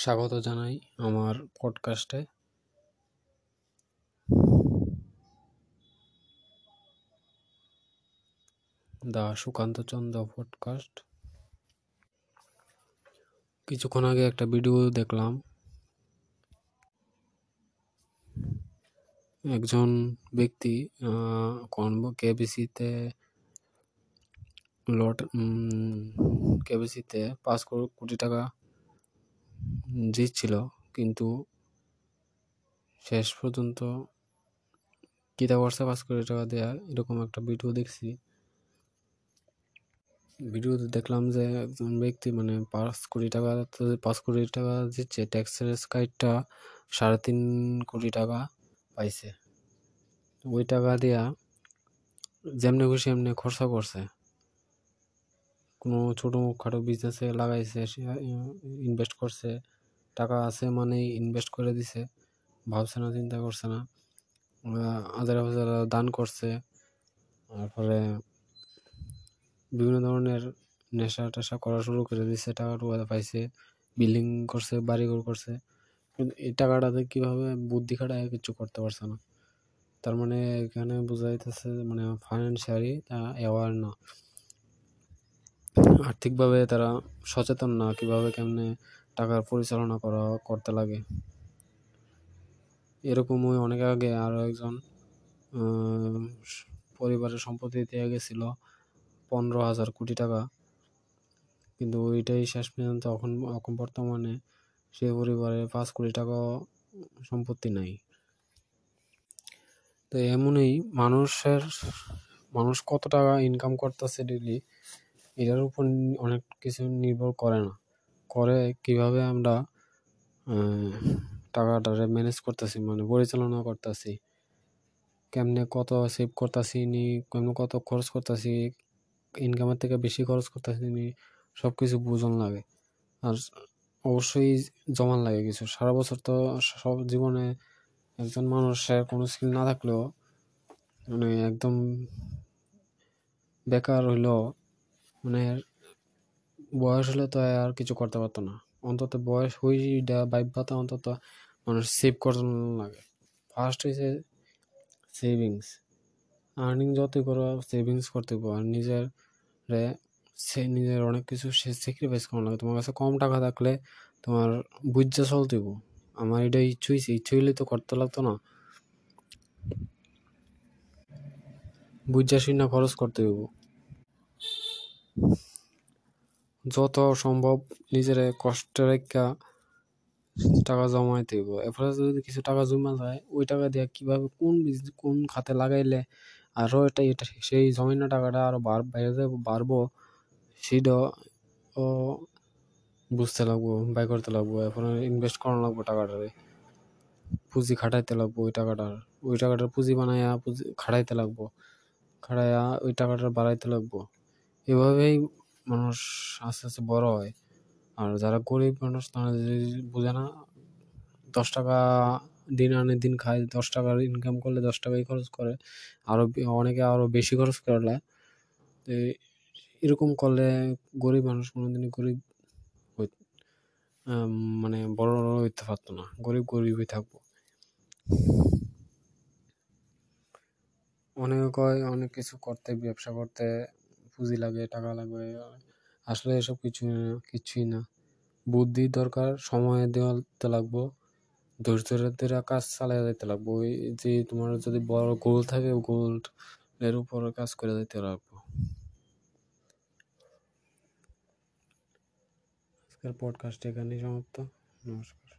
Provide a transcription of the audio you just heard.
স্বাগত জানাই আমার পডকাস্টে দা সুকান্ত চন্দ্র পডকাস্ট কিছুক্ষণ আগে একটা ভিডিও দেখলাম। একজন ব্যক্তি কেবিসিতে লট কেবিসিতে পাঁচ কোটি টাকা জিতছিল কিন্তু শেষ পর্যন্ত কিতা করছে পাঁচ কোটি টাকা দেয়া এরকম একটা ভিডিও দেখছি। ভিডিওতে দেখলাম যে একজন ব্যক্তি মানে পাঁচ কোটি টাকা পাঁচ কোটি টাকা দিচ্ছে ট্যাক্সের স্কাইটটা সাড়ে তিন কোটি টাকা পাইছে। ওই টাকা দিয়া যেমনি খুশি, এমনি খরচা করছে। কোনো ছোটো খাটো বিজনেসে লাগাইছে, সে ইনভেস্ট করছে, টাকা আছে মানেই ইনভেস্ট করে দিছে, ভাবছে না, চিন্তা করছে না। আদারা ফাজারা দান করছে, তারপরে বিভিন্ন ধরনের নেশা টেশা করা শুরু করে দিছে, টাকা টুকা পাইছে বিল্ডিং করছে, বাড়িঘর করছে। কিন্তু এই টাকাটাতে কীভাবে বুদ্ধি খাটায় কিছু করতে পারছে না। তার মানে এখানে বোঝা যাইতেছে মানে ফাইন্যান্সিয়ালি অ্যাওয়ার না। আর্থিকভাবে তারা সচেতন না, কীভাবে কেমনে টাকার পরিচালনা করা, করতে লাগে। এরকমই অনেক আগে আরও একজন পরিবারের সম্পত্তি দিয়ে গেছিল পনেরো হাজার কোটি টাকা। কিন্তু ওইটাই শেষ পর্যন্ত এখন এখন বর্তমানে সে পরিবারে পাঁচ কোটি টাকা সম্পত্তি নাই। তো এমনই মানুষের, মানুষ কত টাকা ইনকাম করতেছে ডেলি এটার উপর অনেক কিছু নির্ভর করে না। করে কীভাবে আমরা টাকাটারে ম্যানেজ করতেছি মানে পরিচালনা করতেছি, কেমনে কত সেভ করতেছি, নি, কেমনে কত খরচ করতেছি ইনকামের থেকে বেশি খরচ করতেছি, নি সব কিছু বুঝন লাগে। আর অবশ্যই জমান লাগে কিছু। সারা বছর তো সব জীবনে একজন মানুষের কোনো স্কিল না থাকলেও মানে একদম বেকার হইলেও মানে বয়স হলে তো আর কিছু করতে পারতো না। অন্তত বয়স হইটা বাইবাতে অন্তত মানুষ সেভ করতে লাগে। ফার্স্ট হয়েছে সেভিংস আর্নিং যতই করো সেভিংস করতে আর নিজের রে সে নিজের অনেক কিছু সে স্যাক্রিফাইস করা লাগে। তোমার কাছে কম টাকা থাকলে তোমার বুঝা চলতে আমার এটা ইচ্ছে হয়েছে ইচ্ছে হইলে তো করতে লাগতো না। বুঝা শুনে খরচ করতে হইব। যত সম্ভব নিজের কষ্ট রেখা টাকা জমাই হইব এরপরে যদি কিছু টাকা জমা যায়, ওই টাকা দিয়ে কীভাবে কোন বিজনেস কোন খাতে লাগাইলে আরও এটা এটা, সেই জমানো টাকাটা আরও বাড়বো সেটা ও বুঝতে লাগবো বাই করতে লাগবো এখন ইনভেস্ট করানো লাগবো টাকাটারে, পুঁজি খাটাইতে লাগবো ওই টাকাটার ওই টাকাটার পুঁজি বানাইয়া পুঁজি খাটাইতে লাগবো, খাটাইয়া ওই টাকাটা বাড়াইতে লাগবো। এভাবেই মানুষ আস্তে আস্তে বড় হয়। আর যারা গরিব মানুষ, তারা বোঝে না, দশ টাকা দিন আনে, দিন খায়, দশ টাকার ইনকাম করলে দশ টাকাই খরচ করে। আরও অনেকে আরও বেশি খরচ করলে তো এরকম করলে গরিব মানুষ কোনো কোনোদিনই গরিব মানে বড় হইতে পারতো না। গরিব গরিবই থাকব। অনেকে কয়, অনেক কিছু করতে, ব্যবসা করতে পুঁজি লাগে, টাকা লাগবে, আসলে এসব কিছু কিছুই না। বুদ্ধি দরকার, সময় দেওয়াতে লাগবো, ধৈর্যের ধরে কাজ চালিয়ে যেতে লাগবো। ওই যে তোমার যদি বড় গোল থাকে গোল এর উপর কাজ করে যেতে লাগবো। আজকের পডকাস্ট এখানেই সমাপ্ত। নমস্কার।